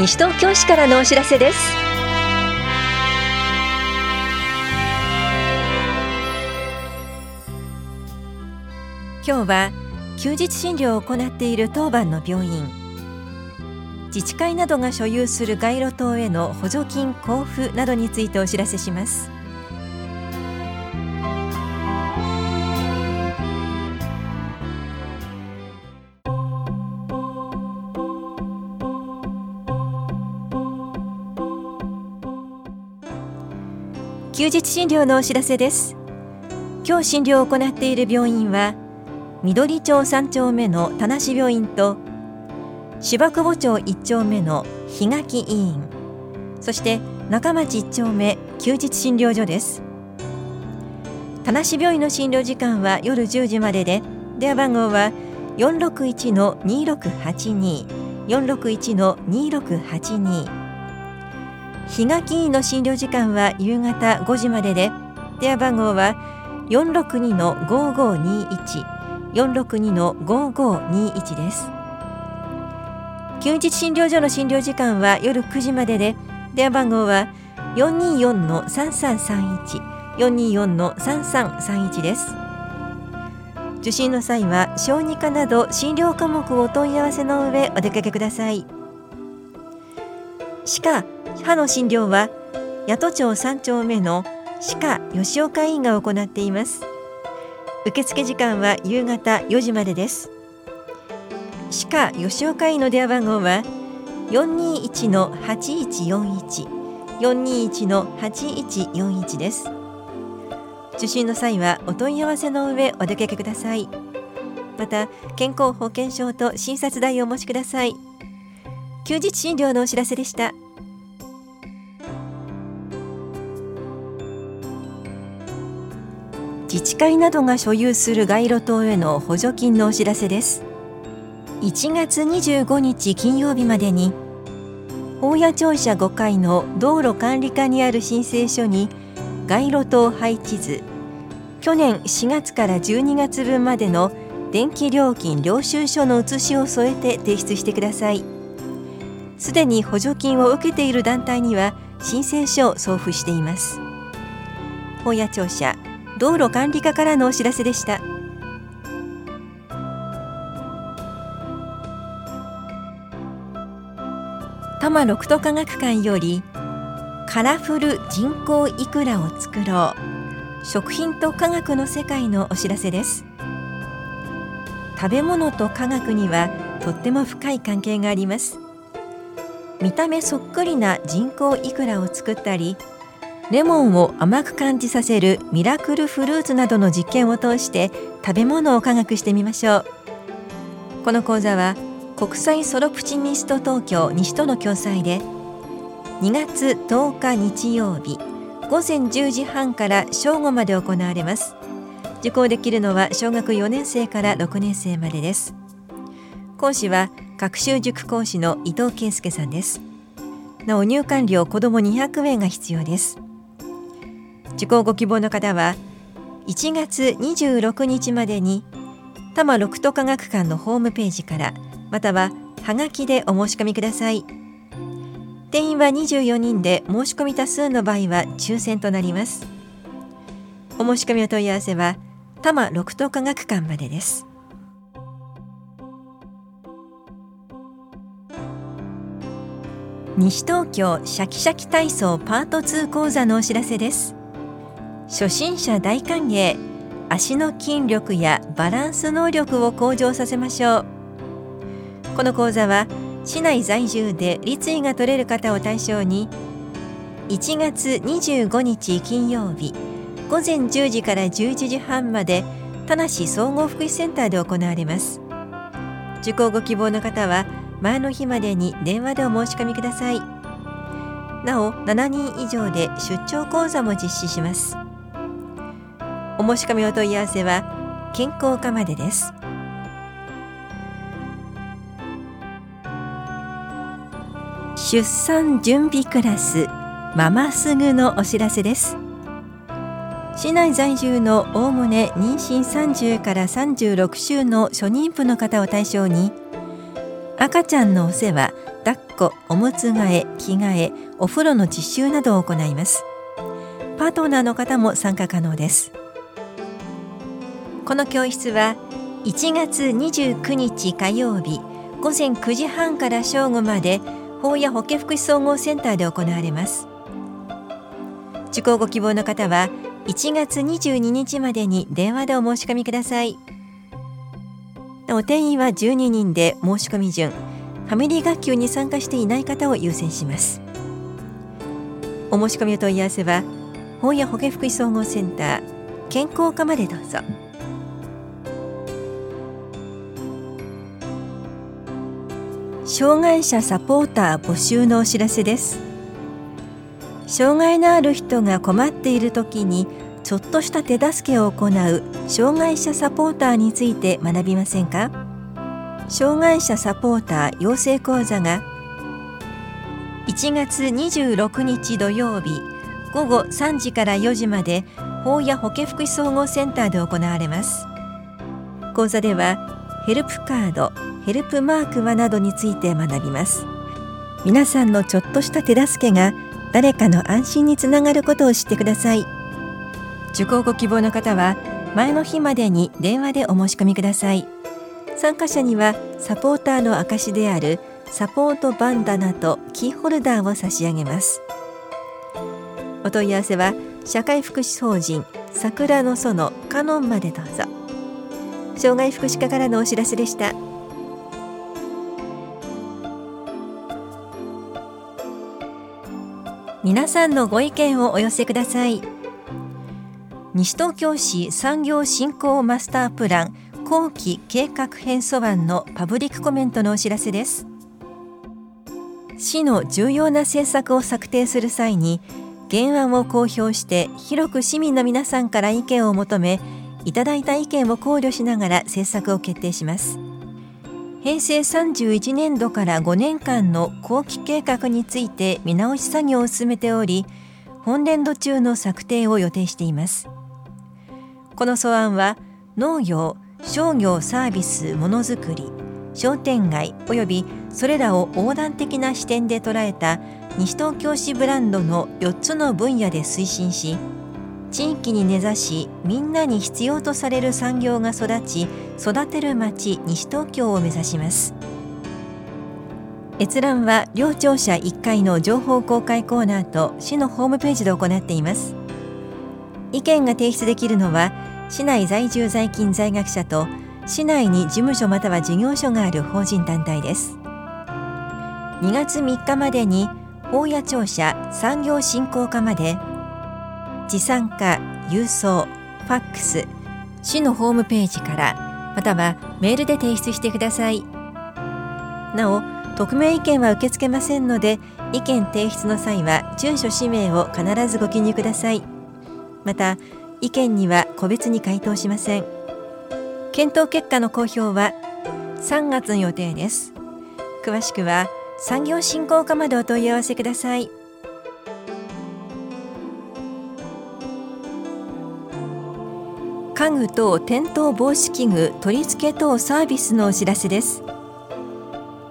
西東京市からのお知らせです。今日は休日診療を行っている当番の病院。自治会などが所有する街路灯への補助金交付などについてお知らせします。休日診療のお知らせです。今日診療を行っている病院は緑町3丁目の田無病院と芝久保町1丁目の檜垣医院そして中町1丁目休日診療所です。田無病院の診療時間は夜10時までで電話番号は461-2682 461-2682檜垣医の診療時間は夕方5時までで電話番号は462-5521 462-5521です。休日診療所の診療時間は夜9時までで電話番号は424-3331 424-3331です。受診の際は小児科など診療科目をお問い合わせの上お出かけください。歯科歯の診療は八戸町3丁目の歯科吉岡医院が行っています。受付時間は夕方4時までです。歯科吉岡医の電話番号は421-8141 421-8141です。受診の際はお問い合わせの上お出かけください。また健康保険証と診察代をお持ちください。休日診療のお知らせでした。自治会などが所有する街路灯への補助金のお知らせです。1月25日金曜日までに大谷庁舎5階の道路管理課にある申請書に街路灯配置図去年4月から12月分までの電気料金領収書の写しを添えて提出してください。すでに補助金を受けている団体には申請書を送付しています。大谷庁舎道路管理課からのお知らせでした。多摩六都科学館よりカラフル人工イクラを作ろう。食品と科学の世界のお知らせです。食べ物と科学にはとっても深い関係があります。見た目そっくりな人工イクラを作ったりレモンを甘く感じさせるミラクルフルーツなどの実験を通して食べ物を科学してみましょう。この講座は国際ソロプチミスト東京西との共催で2月10日日曜日午前10時半から正午まで行われます。受講できるのは小学4年生から6年生までです。講師は学習塾講師の伊藤圭介さんです。なお入館料子ども200円が必要です。受講ご希望の方は1月26日までに多摩六都科学館のホームページからまたははがきでお申し込みください。定員は24人で申し込み多数の場合は抽選となります。お申し込みお問い合わせは多摩六都科学館までです。西東京シャキシャキ体操パート2講座のお知らせです。初心者大歓迎。足の筋力やバランス能力を向上させましょう。この講座は市内在住で立位が取れる方を対象に1月25日金曜日午前10時から11時半まで田無総合福祉センターで行われます。受講ご希望の方は前の日までに電話でお申し込みください。なお7人以上で出張講座も実施します。お申し込みお問い合わせは健康課までです。出産準備クラスママすぐのお知らせです。市内在住のおおむね妊娠30から36週の初妊婦の方を対象に赤ちゃんのお世話抱っこおむつ替え着替えお風呂の実習などを行います。パートナーの方も参加可能です。この教室は1月29日火曜日午前9時半から正午まで法や保健福祉総合センターで行われます。受講ご希望の方は1月22日までに電話でお申し込みください。お定員は12人で申し込み順。ファミリー学級に参加していない方を優先します。お申し込みお問い合わせは本屋保健福祉総合センター健康課までどうぞ。障害者サポーター募集のお知らせです。障害のある人が困っている時にちょっとした手助けを行う障害者サポーターについて学びませんか？障害者サポーター養成講座が1月26日土曜日午後3時から4時まで法や保健福祉総合センターで行われます。講座ではヘルプカードヘルプマークはなどについて学びます。皆さんのちょっとした手助けが誰かの安心につながることを知ってください。受講ご希望の方は前の日までに電話でお申し込みください。参加者にはサポーターの証であるサポートバンダナとキーホルダーを差し上げます。お問い合わせは社会福祉法人桜の園カノンまでどうぞ。障害福祉課からのお知らせでした。皆さんのご意見をお寄せください。西東京市産業振興マスタープラン後期計画編素案のパブリックコメントのお知らせです。市の重要な政策を策定する際に原案を公表して広く市民の皆さんから意見を求めいただいた意見を考慮しながら政策を決定します。平成31年度から5年間の後期計画について見直し作業を進めており本年度中の策定を予定しています。この素案は農業商業サービスものづくり商店街およびそれらを横断的な視点で捉えた西東京市ブランドの4つの分野で推進し地域に根ざしみんなに必要とされる産業が育ち育てる町西東京を目指します。閲覧は両庁舎1階の情報公開コーナーと市のホームページで行っています。意見が提出できるのは市内在住在勤在学者と市内に事務所または事業所がある法人団体です。2月3日までに大谷庁舎産業振興課まで持参化郵送ファックス市のホームページからまたはメールで提出してください。なお匿名意見は受け付けませんので意見提出の際は住所氏名を必ずご記入ください。また意見には個別に回答しません。検討結果の公表は3月の予定です。詳しくは産業振興課までお問い合わせください。家具等転倒防止器具取り付け等サービスのお知らせです。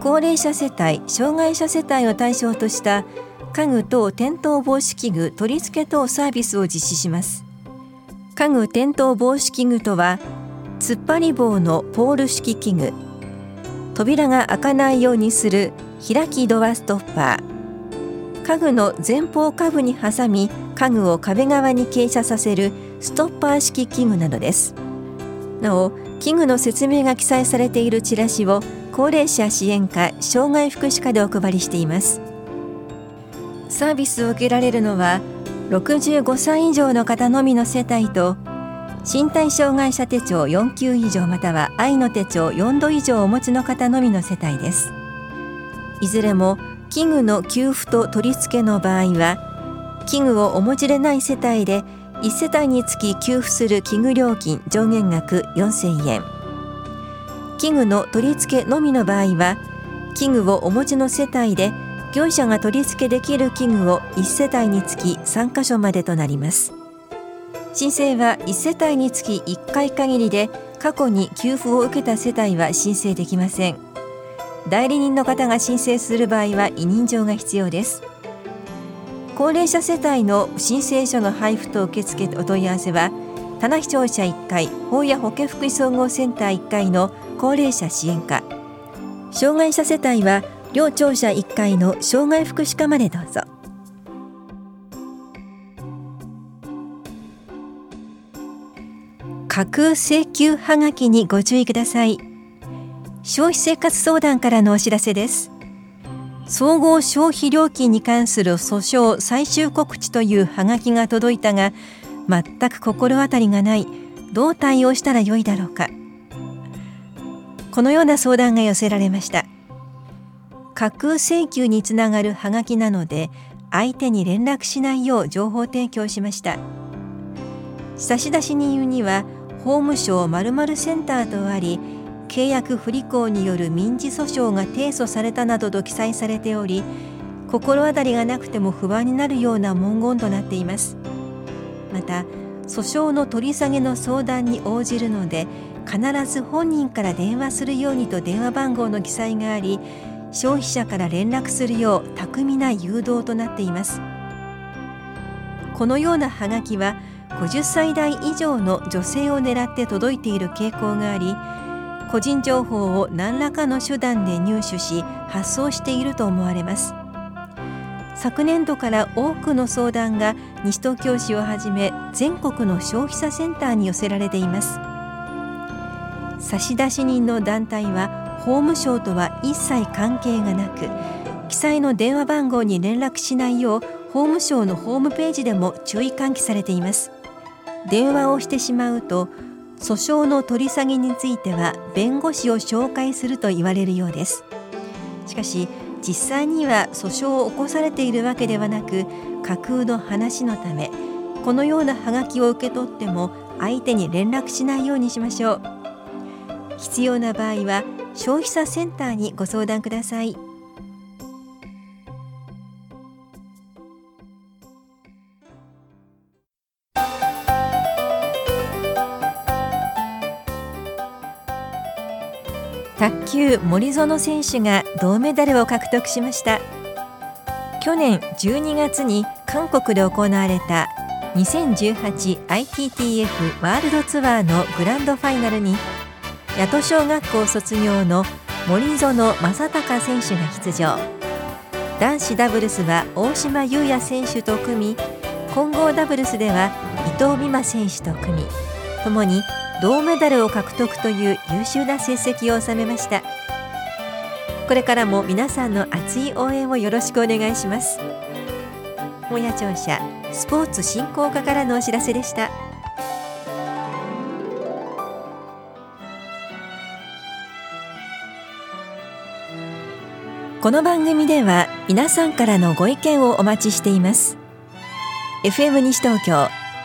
高齢者世帯障害者世帯を対象とした家具等転倒防止器具取り付け等サービスを実施します。家具転倒防止器具とは突っ張り棒のポール式器具。扉が開かないようにする開きドアストッパー。家具の前方下部に挟み家具を壁側に傾斜させるストッパー式器具などです。なお器具の説明が記載されているチラシを高齢者支援課障害福祉課でお配りしています。サービスを受けられるのは65歳以上の方のみの世帯と身体障害者手帳4級以上または愛の手帳4度以上お持ちの方のみの世帯です。いずれも器具の給付と取り付けの場合は器具をお持ちでない世帯で1世帯につき給付する器具料金上限額4000円。器具の取り付けのみの場合は器具をお持ちの世帯で業者が取り付けできる器具を1世帯につき3箇所までとなります。申請は1世帯につき1回限りで過去に給付を受けた世帯は申請できません。代理人の方が申請する場合は委任状が必要です。高齢者世帯の申請書の配布と受付お問い合わせは棚視聴者1階法や保健福祉総合センター1階の高齢者支援課。障害者世帯は両庁舎1階の障害福祉課までどうぞ。架空請求はがきにご注意ください。消費生活相談からのお知らせです。総合消費料金に関する訴訟最終告知というハガキが届いたが全く心当たりがない。どう対応したらよいだろうか。このような相談が寄せられました。架空請求につながるハガキなので相手に連絡しないよう情報提供しました。差出人には法務省まるセンターとあり契約不履行による民事訴訟が提訴されたなどと記載されており心当たりがなくても不安になるような文言となっています。また訴訟の取り下げの相談に応じるので必ず本人から電話するようにと電話番号の記載があり消費者から連絡するよう巧みな誘導となっています。このようなハガキは50歳代以上の女性を狙って届いている傾向があり個人情報を何らかの手段で入手し発送していると思われます。昨年度から多くの相談が西東京市をはじめ全国の消費者センターに寄せられています。差出人の団体は法務省とは一切関係がなく記載の電話番号に連絡しないよう法務省のホームページでも注意喚起されています。電話をしてしまうと訴訟の取り下げについては弁護士を紹介すると言われるようですしかし実際には訴訟を起こされているわけではなく架空の話のためこのようなハガキを受け取っても相手に連絡しないようにしましょう必要な場合は消費者センターにご相談ください。卓球森園選手が銅メダルを獲得しました。去年12月に韓国で行われた 2018ITTF ワールドツアーのグランドファイナルに八戸小学校卒業の森園正孝選手が出場。男子ダブルスは大島優也選手と組み混合ダブルスでは伊藤美誠選手と組みともに銅メダルを獲得という優秀な成績を収めました。これからも皆さんの熱い応援をよろしくお願いします。本屋庁舎スポーツ振興課からのお知らせでした。この番組では皆さんからのご意見をお待ちしています。FM 西東京